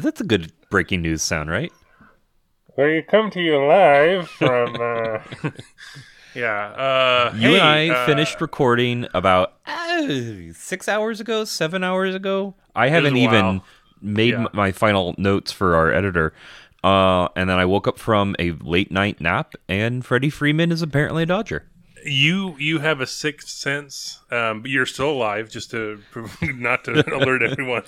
that's a good breaking news sound, right? Well, you come to you live from. Uh, yeah. Uh, You hey, and I uh, finished recording about uh, six hours ago, seven hours ago. I haven't even while. made Yeah. m- my final notes for our editor. Uh, and then I woke up from a late night nap, and Freddie Freeman is apparently a Dodger. You you have a sixth sense, um, but you're still alive. Just to not to alert everyone.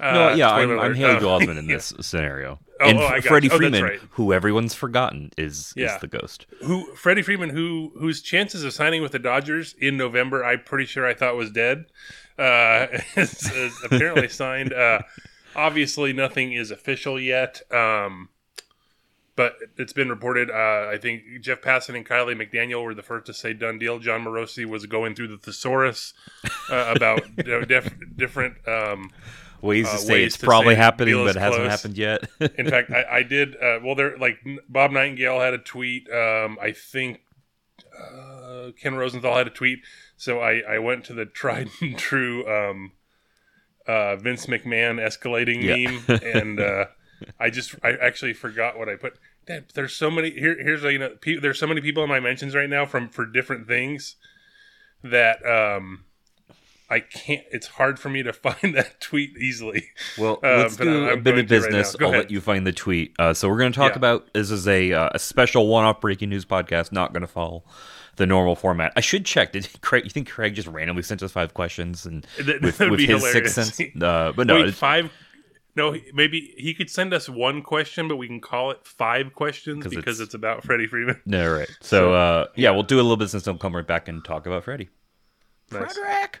Uh, No, yeah, I'm, I'm. Haley in this scenario. Oh, and oh, F- Freddie. Oh, Freeman, right. who everyone's forgotten, is Yeah. is the ghost. who Freddie Freeman, who whose chances of signing with the Dodgers in November, I'm pretty sure I thought was dead, uh, is, is apparently signed. Uh, obviously, nothing is official yet, um, but it's been reported. Uh, I think Jeff Passan and Kiley McDaniel were the first to say done deal. Jon Morosi was going through the thesaurus uh, about def- different. Um, Ways Uh, to say ways it's to probably say happening, but it hasn't close. happened yet. in fact, I, I did. Uh, well, there like Bob Nightingale had a tweet. Um, I think uh, Ken Rosenthal had a tweet. So I, I went to the tried and true um, uh, Vince McMahon escalating Yeah. meme, and uh, I just I actually forgot what I put. Damn, there's so many here. Here's a, you know, pe- there's so many people in my mentions right now from for different things that um, I can't. It's hard for me to find that tweet easily. Well, Uh, let's but do I'm a bit of to right business. I'll ahead. let you find the tweet. Uh, so we're going to talk Yeah. about this is a uh, a special one-off breaking news podcast. Not going to follow the normal format. I should check. Did Craig? You think Craig just randomly sent us five questions and That- with, with his hilarious. sixth sense? Uh, but no, Wait, five. No, maybe he could send us one question, but we can call it five questions because it's- it's, about Freddie Freeman. no, right. So, uh, yeah, we'll do a little business. Then we'll come right back and talk about Freddie. Nice. Frederick.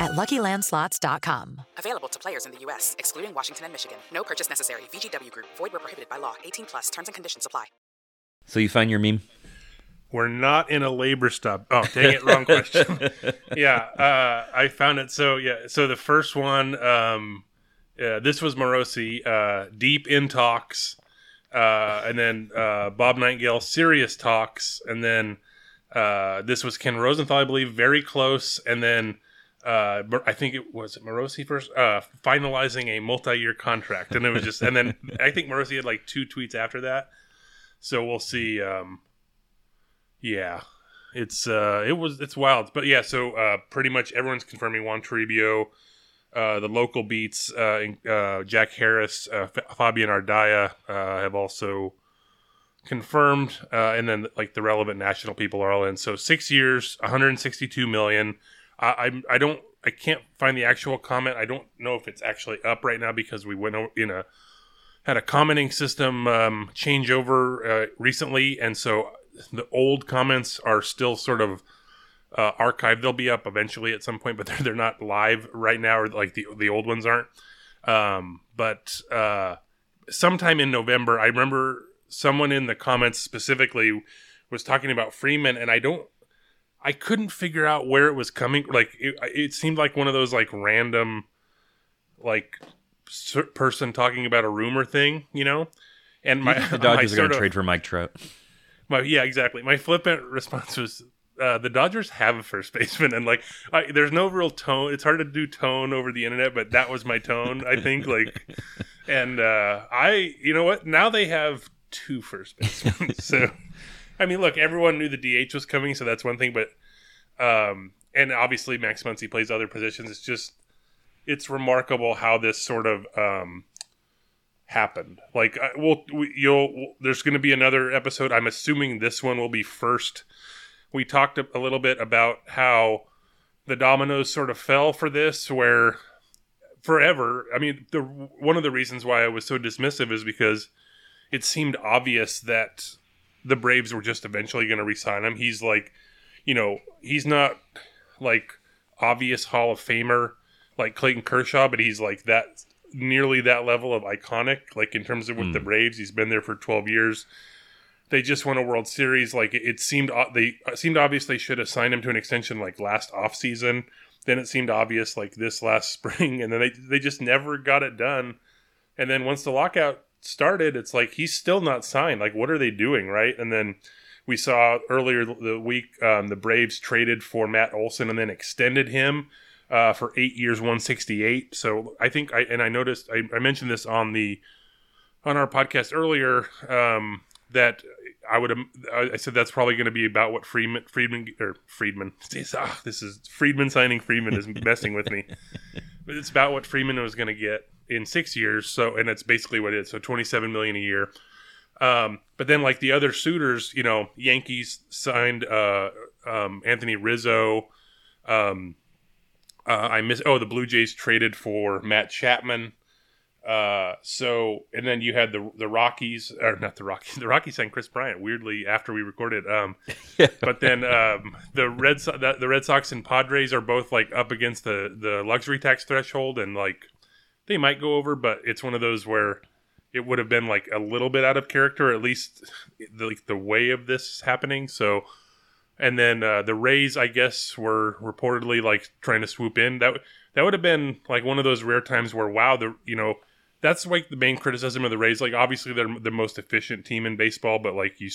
at luckylandslots.com. Available to players in the U.S., excluding Washington and Michigan. No purchase necessary. VGW Group, void where prohibited by law. 18 plus terms and conditions apply. So you found your meme? We're not in a labor stop. Oh, dang it, wrong question. yeah, uh, I found it. So yeah, so the first one, um, uh, this was Morosi, uh, deep in talks, uh, and then uh, Bob Nightingale, serious talks, and then uh, this was Ken Rosenthal, I believe, very close, and then. Uh, I think it was Morosi first, uh, finalizing a multi-year contract, and it was just, and then I think Morosi had like two tweets after that. So we'll see. Um, yeah, it's uh, it was it's wild, but yeah. So uh, pretty much everyone's confirming Juan Toribio. Uh, the local beats, uh, uh, Jack Harris, uh, F- Fabian Ardaya uh, have also confirmed, uh, and then like the relevant national people are all in. So six years, 162 million. I, I don't I can't find the actual comment. I don't know if it's actually up right now because we went in a had a commenting system um, changeover uh, recently, and so the old comments are still sort of uh, archived. They'll be up eventually at some point, but they're they're not live right now, or like the the old ones aren't. Um, but uh, sometime in November, I remember someone in the comments specifically was talking about Freeman, and I don't, I couldn't figure out where it was coming. Like it, it seemed like one of those like random, like person talking about a rumor thing, you know. And my the my Dodgers are going to trade for Mike Trout. my yeah, exactly. My flippant response was uh, the Dodgers have a first baseman, and like, I, there's no real tone. It's hard to do tone over the internet, but that was my tone. I think like, and uh, I, you know what? Now they have two first basemen. so, I mean, look, everyone knew the DH was coming, so that's one thing. But, um, and obviously Max Muncy plays other positions. It's just, it's remarkable how this sort of um, happened. Like, I, we'll, we, you'll, there's going to be another episode. I'm assuming this one will be first. We talked a, a little bit about how the dominoes sort of fell for this, where forever. I mean, the one of the reasons why I was so dismissive is because it seemed obvious that the Braves were just eventually going to resign him. He's like, you know, he's not like obvious Hall of Famer like Clayton Kershaw, but he's like that nearly that level of iconic. Like in terms of with the hmm. Braves, he's been there for twelve years. They just won a World Series. Like it, it seemed, they it seemed obvious they should have signed him to an extension like last off season. Then it seemed obvious like this last spring, and then they they just never got it done. And then once the lockout started, it's like he's still not signed. Like what are they doing, right? And then we saw earlier the week um, the Braves traded for Matt Olson and then extended him uh, for eight years, one sixty eight. So I think I and I noticed I, I mentioned this on the on our podcast earlier um, that I would I I said that's probably going to be about what Friedman Friedman or Friedman ah, this is Friedman signing Friedman is messing with me. It's about what Freeman was going to get in six years. So, and that's basically what it is. So, twenty-seven million a year. Um, but then, like the other suitors, you know, Yankees signed uh, um, Anthony Rizzo. Um, uh, I miss. Oh, the Blue Jays traded for Matt Chapman. Uh, so, and then you had the the Rockies, or not the Rockies. The Rockies signed Kris Bryant weirdly after we recorded. Um, but then um, the Red so- the, the Red Sox and Padres are both like up against the the luxury tax threshold, and like they might go over, but it's one of those where it would have been like a little bit out of character, at least the, like the way of this happening. So, and then uh, the Rays, I guess, were reportedly like trying to swoop in. That that would have been like one of those rare times where wow, the you know that's like the main criticism of the Rays. Like obviously they're the most efficient team in baseball, but like you,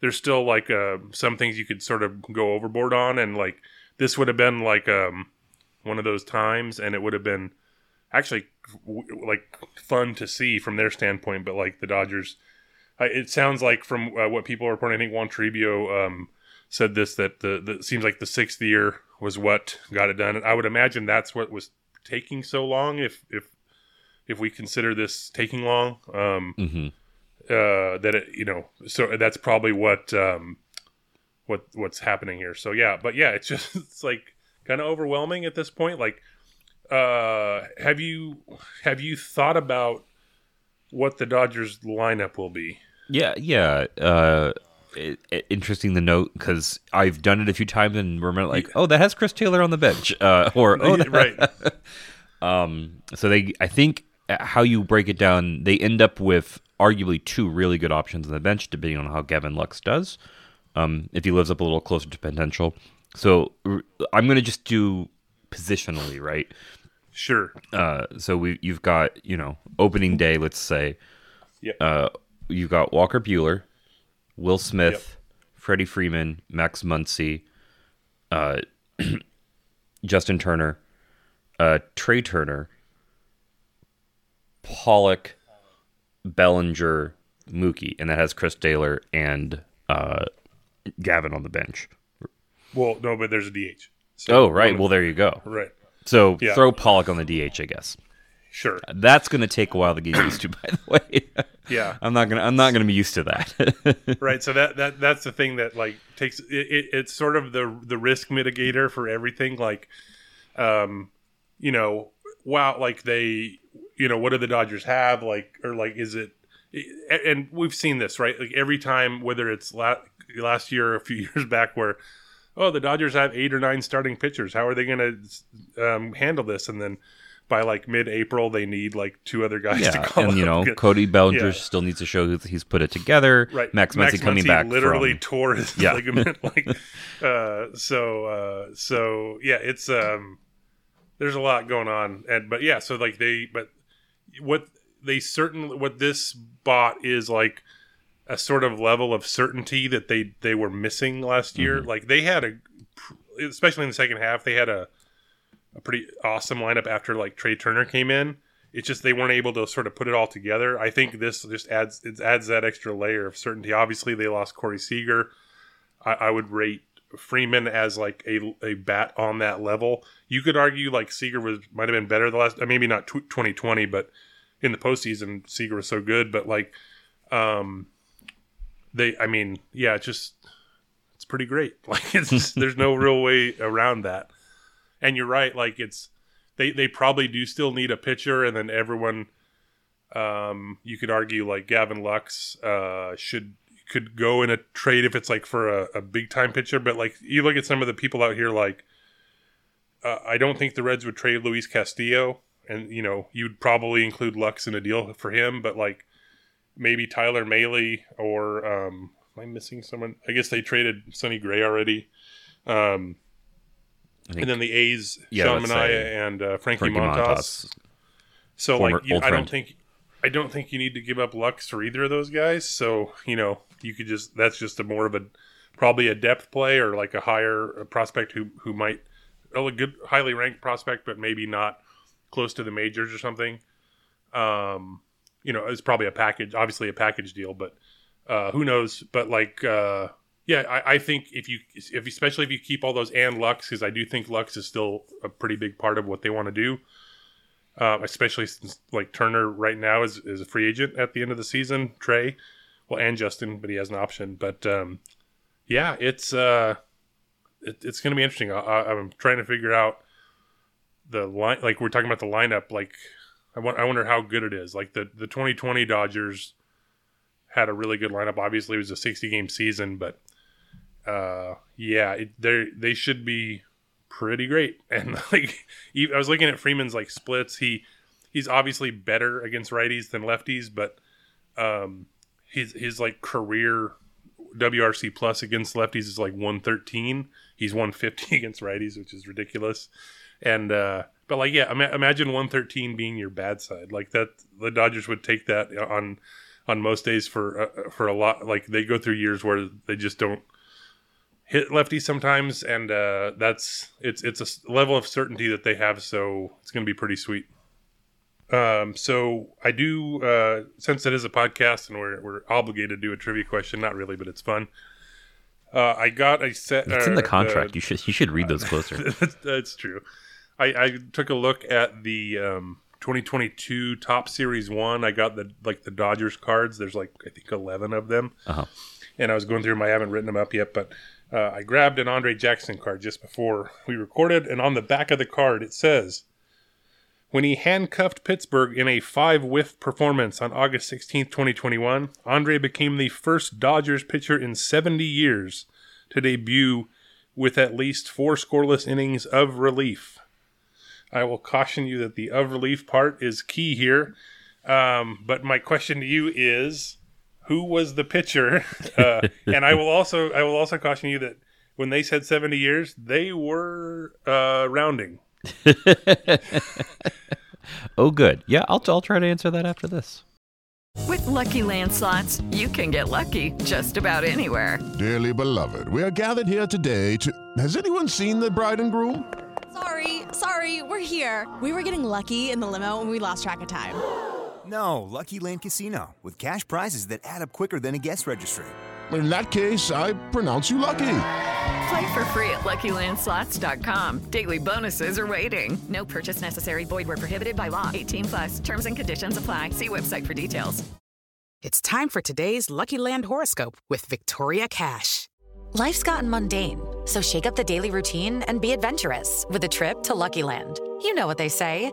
there's still like uh, some things you could sort of go overboard on, and like this would have been like um one of those times, and it would have been actually like fun to see from their standpoint. But like the Dodgers, it sounds like from uh, what people are reporting, I think Juan Toribio um, said this that the, the seems like the sixth year was what got it done. And I would imagine that's what was taking so long. If if if we consider this taking long, um, hmm uh, that it you know, so that's probably what um, what what's happening here. So yeah, but yeah, it's just it's like kind of overwhelming at this point. Like, uh, have you have you thought about what the Dodgers lineup will be? Yeah, yeah. Uh, it, it- interesting to note because I've done it a few times and remember like, oh, that has Chris Taylor on the bench, uh, or oh, that, right. Um, so they, I think, how you break it down, they end up with arguably two really good options on the bench, depending on how Gavin Lux does. Um, if he lives up a little closer to potential. So I'm gonna just do positionally, right? Sure. Uh, so we you've got you know opening day, let's say. Yep. Uh, you've got Walker Buehler, Will Smith, Freddie Freeman, Max Muncy, uh, Justin Turner, uh, Trea Turner, Pollock, Bellinger, Mookie, and that has Chris Taylor and uh, Gavin on the bench. Well, no, but there's a DH. So Oh, right. Well, there you go. right. So Yeah. throw Pollock on the DH, I guess. Sure. That's going to take a while to get used to. By the way, Yeah. I'm not gonna. I'm not gonna be used to that. right so that that that's the thing that like takes it, it, it's sort of the the risk mitigator for everything like um you know wow like they you know what do the dodgers have like or like is it and we've seen this right like every time whether it's la- last year, or a few years back, where oh the Dodgers have eight or nine starting pitchers. How are they going to um, handle this? And then by like mid-April, they need like two other guys to Yeah, call and you know Cody Bellinger Yeah. still needs to show that he's put it together. Right, Max Muncy coming Muncy back literally from tore his Yeah. ligament. Like, uh, so, uh, so yeah, it's um, there's a lot going on, and but yeah, so like they, but what they certainly what this bought is like a sort of level of certainty that they they were missing last year. Mm-hmm. Like they had a, especially in the second half, they had a a pretty awesome lineup after like Trea Turner came in. It's just they weren't able to sort of put it all together. I think this just adds it adds that extra layer of certainty. Obviously, they lost Corey Seager. I, I would rate Freeman as like a, a bat on that level. You could argue like Seager was might have been better the last, uh, maybe not tw 2020, but in the postseason, Seager was so good. But like, um, they, I mean, yeah, it's just it's pretty great. Like, it's just, there's no real way around that. And you're right, like it's they they probably do still need a pitcher, and then everyone, um, you could argue like Gavin Lux, uh, should could go in a trade if it's like for a, a big time pitcher. But like you look at some of the people out here, like uh, I don't think the Reds would trade Luis Castillo, and you know you'd probably include Lux in a deal for him. But like maybe Tyler Mahle or um, am I missing someone? I guess they traded Sonny Gray already. Um, and then the A's, Yeah, Sean say and uh, Frankie, Frankie Montas. Montas. So like, you, I don't think, I don't think you need to give up Lux for either of those guys. So you know, you could just that's just a more of a probably a depth play or like a higher prospect who who might a good highly ranked prospect, but maybe not close to the majors or something. Um, you know, it's probably a package, obviously a package deal, but uh, who knows? But like, uh, yeah, I, I think if you, if especially if you keep all those and Lux, because I do think Lux is still a pretty big part of what they want to do. Uh, especially since like Turner right now is, is a free agent at the end of the season. Trey, well, and Justin, but he has an option. But um, yeah, it's uh, it, it's going to be interesting. I, I'm trying to figure out the line. Like we're talking about the lineup. Like I, want, I wonder how good it is. Like the the 2020 Dodgers had a really good lineup. Obviously, it was a 60 game season, but uh, yeah, they they should be pretty great. And like, I was looking at Freeman's like splits. He he's obviously better against righties than lefties, but um, his his like career WRC plus against lefties is like 113. He's 150 against righties, which is ridiculous. And uh, but like yeah, ima- imagine 113 being your bad side. Like that, the Dodgers would take that on on most days for uh, for a lot. Like they go through years where they just don't hit lefties sometimes, and uh, that's it's it's a level of certainty that they have. So it's going to be pretty sweet. Um, so I do uh, since it is a podcast and we're we're obligated to do a trivia question. Not really, but it's fun. Uh, I got a set. It's in the uh, contract. you should you should read those closer. that's, that's true. I, I took a look at the um, 2022 Topps Series one. I got the like the Dodgers cards. There's like I think 11 of them, Uh-huh. and I was going through them. I haven't written them up yet, but uh, I grabbed an Andre Jackson card just before we recorded, and on the back of the card it says. When he handcuffed Pittsburgh in a five whiff performance on August 16, 2021, Andre became the first Dodgers pitcher in 70 years to debut with at least four scoreless innings of relief. I will caution you that the of relief part is key here. Um, but my question to you is, who was the pitcher? Uh, and I will also I will also caution you that when they said seventy years, they were uh, rounding. Oh, good. Yeah, I'll I'll try to answer that after this. With Lucky Land slots, you can get lucky just about anywhere. Dearly beloved, we are gathered here today to. Has anyone seen the bride and groom? Sorry, sorry, we're here. We were getting lucky in the limo and we lost track of time. No, Lucky Land Casino, with cash prizes that add up quicker than a guest registry. In that case, I pronounce you lucky. Play for free at LuckyLandSlots.com. Daily bonuses are waiting. No purchase necessary. Void where prohibited by law. 18 plus. Terms and conditions apply. See website for details. It's time for today's Lucky Land horoscope with Victoria Cash. Life's gotten mundane, so shake up the daily routine and be adventurous with a trip to Lucky Land. You know what they say.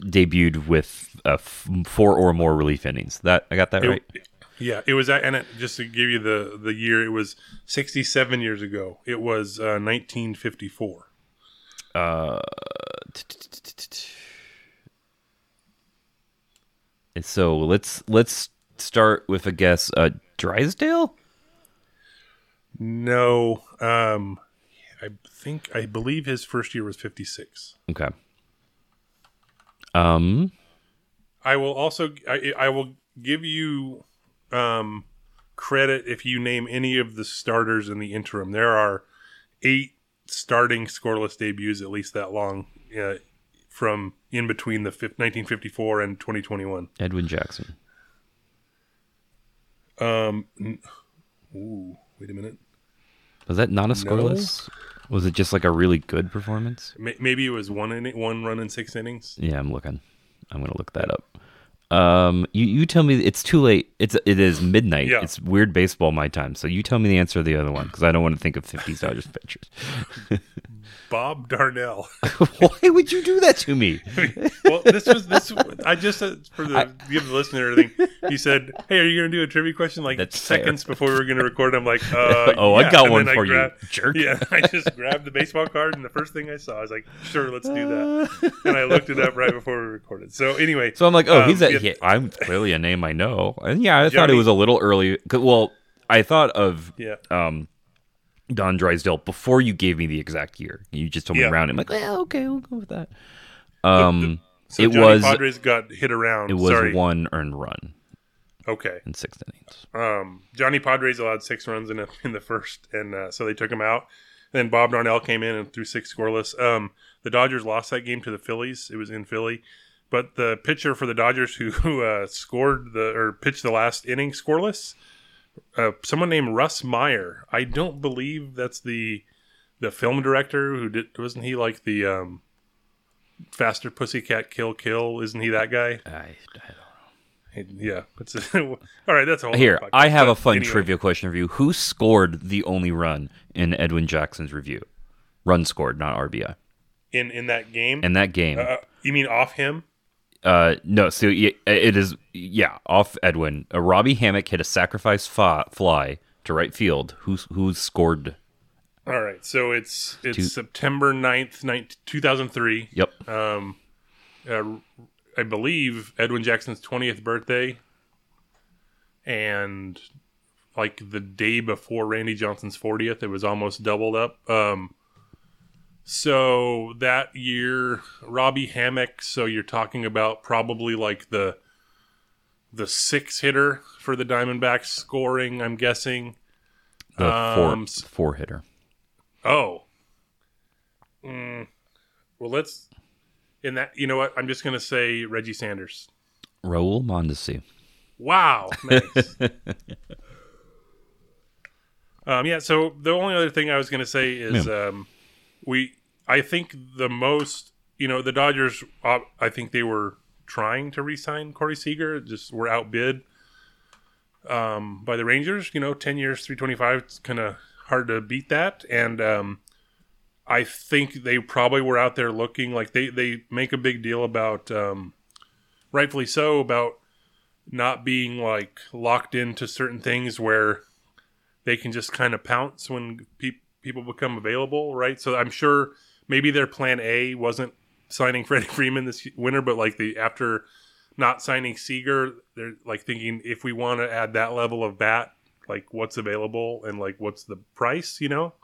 debuted with uh, f- four or more relief innings? That I got that It- right. Yeah, it was, and it, just to give you the the year, it was 67 years ago. It was uh, 1954. Uh, and so let's let's start with a guess. Uh, Drysdale. No, um, I think I believe his first year was 56. Okay. Um. I will also I, I will give you um, credit if you name any of the starters in the interim. There are eight starting scoreless debuts at least that long uh, from in between the fif- 1954 and 2021. Edwin Jackson. Um, ooh, wait a minute. Was that not a scoreless? Was it just like a really good performance? Maybe it was one inning, one run in six innings. Yeah, I'm looking. I'm gonna look that up. Um, you you tell me it's too late. It's it is midnight. Yeah. It's weird baseball my time. So you tell me the answer to the other one because I don't want to think of 50s Dodgers pitchers. Bob Darnell. Why would you do that to me? well, this was this. I just uh, for the give the listener everything. He said, "Hey, are you going to do a trivia question?" Like That's fair. seconds before we were going to record. I'm like, uh, Oh, I got And one I for you, jerk. Yeah, I just grabbed the baseball card, and the first thing I saw, I was like, "Sure, let's do that." and I looked it up right before we recorded. So anyway, So I'm like, oh, um, he's at. yeah, Yeah, I'm clearly a name I know. And yeah, I thought it was a little early. Well, I thought of Yeah. um, Don Drysdale before you gave me the exact year. You just told me Yeah. around. I'm like, well, okay, we'll go with that. Um, so it Johnny was Padres got hit around. it was Sorry. one earned run Okay. in six innings. um, Johnny Podres allowed six runs in a, in the first, and uh, so they took him out. Then Bob Darnell came in and threw six scoreless. Um, the Dodgers lost that game to the Phillies. It was in Philly, but the pitcher for the Dodgers who, who uh, scored the or pitched the last inning scoreless, uh, someone named Russ Meyer. I don't believe that's the the film director who did. Wasn't he like the um, Faster Pussycat Kill Kill? Isn't he that guy? I, I don't know. Yeah. It's all right. That's all. Here. I have a fun anyway. trivia question for you. Who scored the only run in Edwin Jackson's review? Run scored, not RBI. in in that game. In that game, uh, you mean off him? Uh, no. So it is yeah off Edwin. Uh, Robby Hammock hit a sacrifice fa- fly to right field. Who who scored? All right. So it's it's Two- September 9th, 19, 2003. Yep. Um, uh, I believe Edwin Jackson's 20th birthday, and like the day before Randy Johnson's 40th, it was almost doubled up. Um, so that year, Robby Hammock. So you're talking about probably like the the six hitter for the Diamondbacks scoring. I'm guessing. The Um, four four hitter. Oh. Mm, well, let's. In that, you know what? I'm just going to say Reggie Sanders. Raul Mondesi. Wow. Nice. um, yeah. So the only other thing I was going to say is um, we. I think the most. You know, the Dodgers. I think they were trying to re-sign Corey Seager. Just were outbid um, by the Rangers. You know, ten years, three twenty-five. It's kind of hard to beat that. And um, I think they probably were out there looking like they they make a big deal about, um, rightfully so, about not being like locked into certain things where they can just kind of pounce when pe- people become available, right? So I'm sure maybe their plan A wasn't signing Freddie Freeman this winter, but like the after not signing Seager, they're like thinking if we want to add that level of bat, like what's available and like what's the price, you know?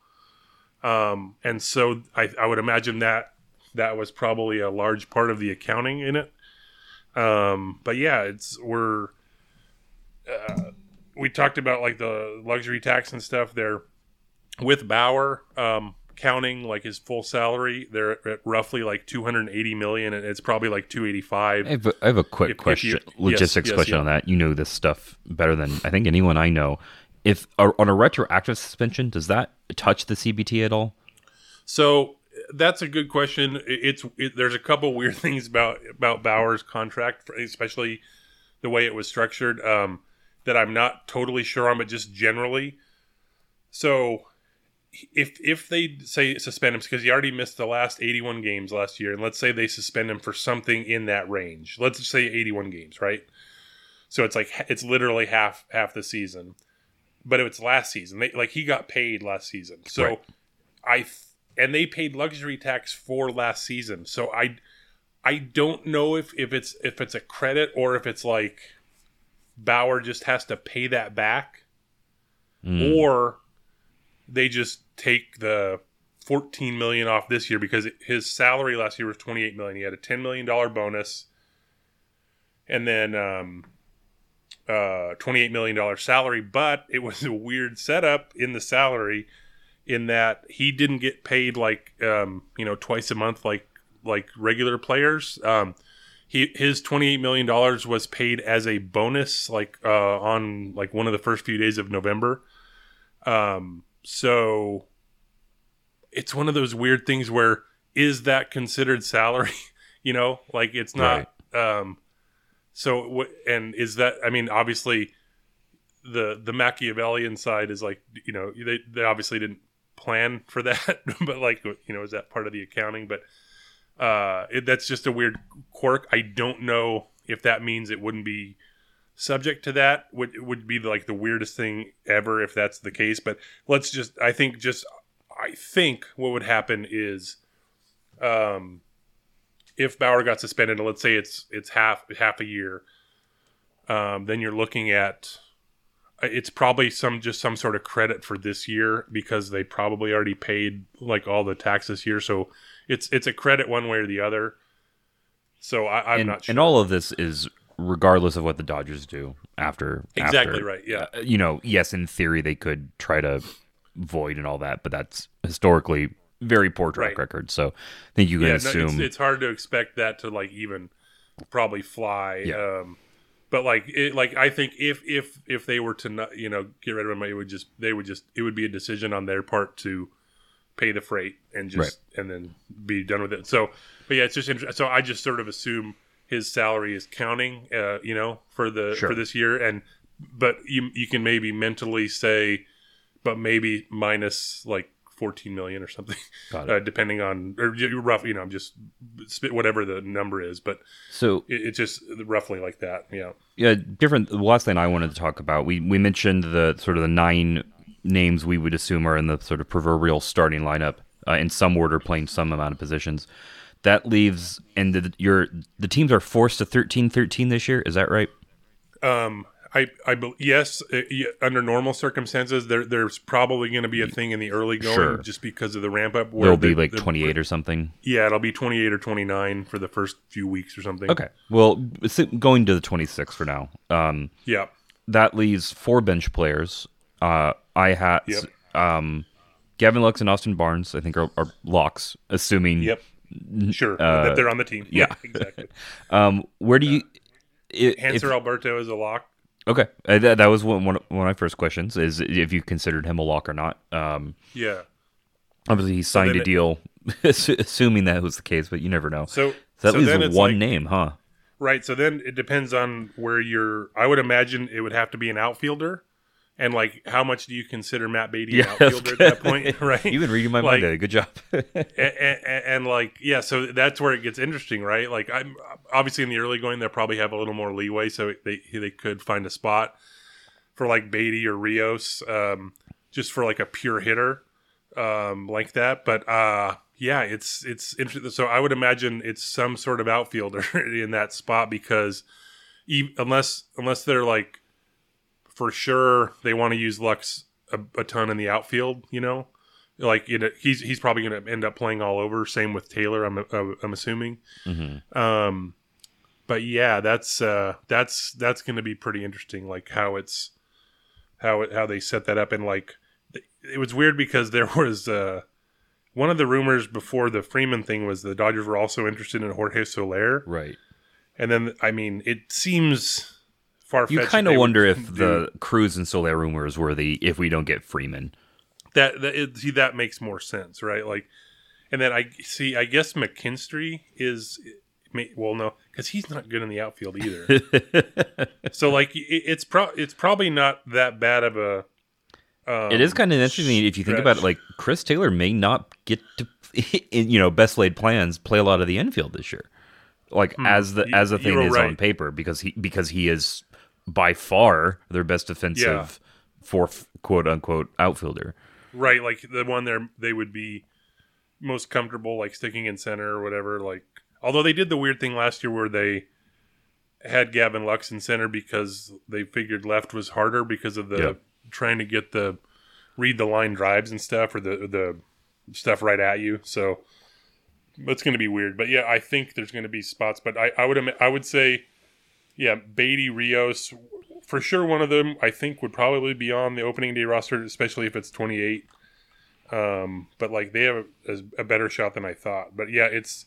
Um, and so I, I would imagine that that was probably a large part of the accounting in it. Um, but yeah, it's we're uh, we talked about like the luxury tax and stuff there with Bauer. Um, counting like his full salary, they're at roughly like 280 million, and it's probably like 285. I have a, I have a quick If- if question, you- logistics yes, question yeah. on that. You know this stuff better than I think anyone I know. If on a retroactive suspension, does that touch the CBT at all? So that's a good question. It's it, there's a couple weird things about about Bauer's contract, especially the way it was structured, um, that I'm not totally sure on, but just generally. So if if they say suspend him because he already missed the last 81 games last year, and let's say they suspend him for something in that range, let's say 81 games, right? So it's like it's literally half half the season, but it's last season. They, like he got paid last season, so Right. I th- and they paid luxury tax for last season. So I I don't know if if it's if it's a credit or if it's like Bauer just has to pay that back hmm. or they just take the 14 million off this year because his salary last year was 28 million. He had a 10 million dollar bonus and then um uh 28 million dollar salary, but it was a weird setup in the salary in that he didn't get paid like um you know twice a month like like regular players. Um he his 28 million dollars was paid as a bonus like uh on like one of the first few days of November. Um so it's one of those weird things where is that considered salary? you know, like it's not um so what and is that I mean obviously the the Machiavellian side is like you know they they obviously didn't plan for that but like you know is that part of the accounting? But uh it, that's just a weird quirk. I don't know if that means it wouldn't be subject to that would would be like the weirdest thing ever if that's the case but let's just I think just I think what would happen is um if Bauer got suspended and let's say it's it's half half a year um then you're looking at it's probably some just some sort of credit for this year because they probably already paid like all the taxes here. So it's it's a credit one way or the other. So I, I'm and, not sure. and all of this is regardless of what the Dodgers do after. Exactly after. right, yeah. Uh, you know, yes, in theory they could try to void and all that, but that's historically very poor track Right. record. So I think you can yeah, no, assume. it's, it's hard to expect that to like even probably fly. Yeah. Um, but like it, like I think if if if they were to not you know get rid of him, it would just they would just it would be a decision on their part to pay the freight and just and then be done with it. So, but yeah, it's just interesting. So I just sort of assume his salary is counting, uh, you know, for the Sure. for this year, and but you you can maybe mentally say, but maybe minus like. 14 million or something uh, depending on or rough you know i'm just spit whatever the number is but so it, it's just roughly like that yeah yeah, different. The last thing I wanted to talk about, we we mentioned the sort of the nine names we would assume are in the sort of proverbial starting lineup uh, in some order, playing some amount of positions. That leaves, and the, your the teams are forced to 13-13 this year. Is that right? um i i yes under normal circumstances there there's probably going to be a thing in the early going Sure. just because of the ramp up where There'll be like the- twenty eight or something. yeah it'll be 28 or 29 for the first few weeks or something Okay. Well, going to the 26 for now. Um, yeah that leaves four bench players. Uh, I had Yep. um, Gavin Lux and Austin Barnes. I think are, are locks, assuming. yep sure uh, that they're on the team yeah. exactly Um, where do you? if- Alberto is a lock okay, uh, that, that was one, one of one of my first questions. Is if you considered him a lock or not? Um, yeah obviously he signed then a it- deal, assuming that was the case, but you never know. so So that so leaves one like- name, huh? Right. So then it depends on where you're. I would imagine it would have to be an outfielder, and like how much do you consider Matt Beaty an outfielder at that point? Right. You've been reading my Like, mind. today. Good job. and, and, and like yeah, so that's where it gets interesting, right? Like I'm obviously in the early going, they'll probably have a little more leeway, so they they could find a spot for like Beatty or Rios, um, just for like a pure hitter um, like that. But uh, yeah, it's it's interesting. So I would imagine it's some sort of outfielder in that spot because e- unless unless they're like for sure they want to use Lux a, a ton in the outfield, you know, like you know, he's he's probably going to end up playing all over. Same with Taylor, I'm uh, I'm assuming. Mm-hmm. Um, but yeah, that's uh, that's that's going to be pretty interesting. Like how it's how it how they set that up and like it was weird because there was uh one of the rumors before the Freeman thing was the Dodgers were also interested in Jorge Soler. Right. And then, I mean, it seems far. You kind of wonder if the Cruz and Soler rumors were the if we don't get Freeman. that that it, see that makes more sense, right? Like, and then I see. I guess McKinstry is well, no, because he's not good in the outfield either. so like, it, it's pro it's probably not that bad of a. Um, it is kind of interesting if you think about it. Like Chris Taylor may not get to, in, you know, best laid plans play a lot of the infield this year, like as the Hmm. As the thing you're is right. on paper because he because he is by far their best defensive fourth quote unquote outfielder. right, like the one there they would be most comfortable like sticking in center or whatever. Like, although they did the weird thing last year where they had Gavin Lux in center because they figured left was harder because of the Yeah. trying to get the read the line drives and stuff or the the stuff right at you. So it's going to be weird. But yeah, I think there's going to be spots. But I, I would I would say, yeah, Beaty Rios for sure. One of them I think would probably be on the opening day roster, especially if it's 28. Um, but like they have a, a better shot than I thought. But yeah, it's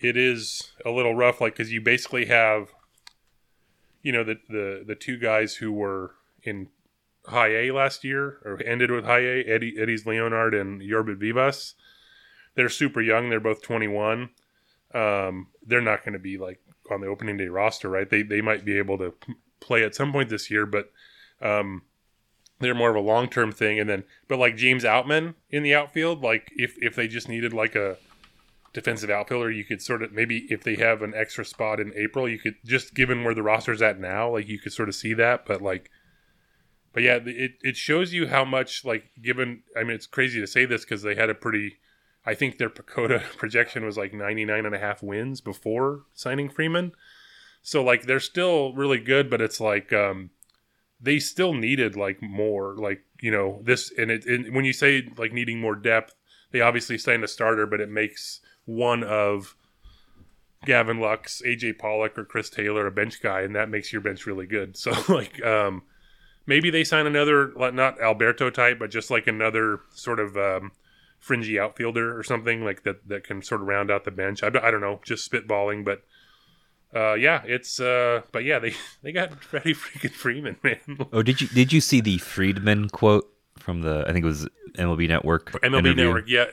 it is a little rough, like because you basically have, you know, the the the two guys who were in high A last year or ended with high A, Eddie Eddys Leonard and Yorbit Vivas. They're super young. They're both 21. Um, they're not going to be like on the opening day roster, right? They they might be able to play at some point this year, but um, they're more of a long term thing. And then, but like James Outman in the outfield, like if if they just needed like a defensive outfielder, you could sort of maybe if they have an extra spot in April, you could just given where the roster's at now, like you could sort of see that. But like, but yeah, it it shows you how much like given. I mean, it's crazy to say this because they had a pretty. I think their PECOTA projection was like 99 and a half wins before signing Freeman. So like they're still really good, but it's like um they still needed like more like you know this and it and when you say like needing more depth they obviously signed a starter but it makes one of Gavin Lux, AJ Pollock, or Chris Taylor a bench guy, and that makes your bench really good. So like um maybe they sign another not Alberto type, but just like another sort of um fringy outfielder or something like that that can sort of round out the bench. I, I don't know, just spitballing, but uh, yeah, it's uh, but yeah, they they got Freddie freaking Freeman, man. Oh, did you did you see the Friedman quote from the I think it was MLB Network MLB interview? Network, yeah.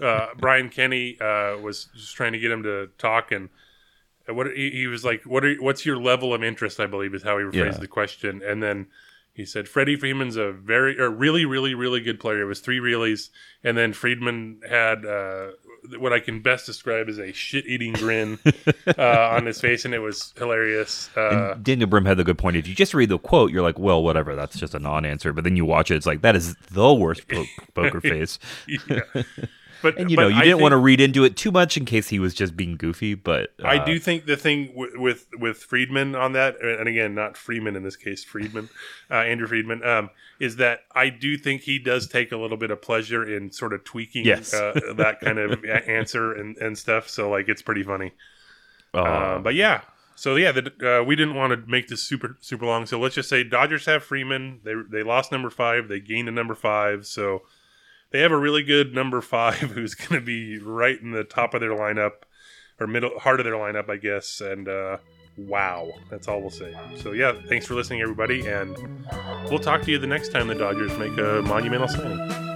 Uh, uh, Brian Kenny uh, was just trying to get him to talk, and uh, what he, he was like, "What are what's your level of interest?" I believe is how he rephrased Yeah. the question, and then he said, "Freddie Freeman's a very, or really, really, really good player." It was three reallys, and then Friedman had uh, what I can best describe as a shit-eating grin uh, on his face, and it was hilarious. Uh, And Daniel Brim had the good point. If you just read the quote, you're like, well, whatever. That's just a non-answer. But then you watch it, it's like that is the worst po- poker face. yeah. But And you know, you I didn't want to read into it too much in case he was just being goofy. But uh, I do think the thing with with Friedman on that, and again, not Freeman in this case, Friedman, uh, Andrew Friedman, um, is that I do think he does take a little bit of pleasure in sort of tweaking Yes. uh, that kind of answer and, and stuff. So like, it's pretty funny. Uh, Uh, but yeah, so yeah, the, uh, we didn't want to make this super super long. So let's just say Dodgers have Freeman. They they lost number five. They gained a number five. So they have a really good number five who's going to be right in the top of their lineup or middle heart of their lineup, I guess. And uh, wow, that's all we'll say. So yeah, thanks for listening, everybody, and we'll talk to you the next time the Dodgers make a monumental signing.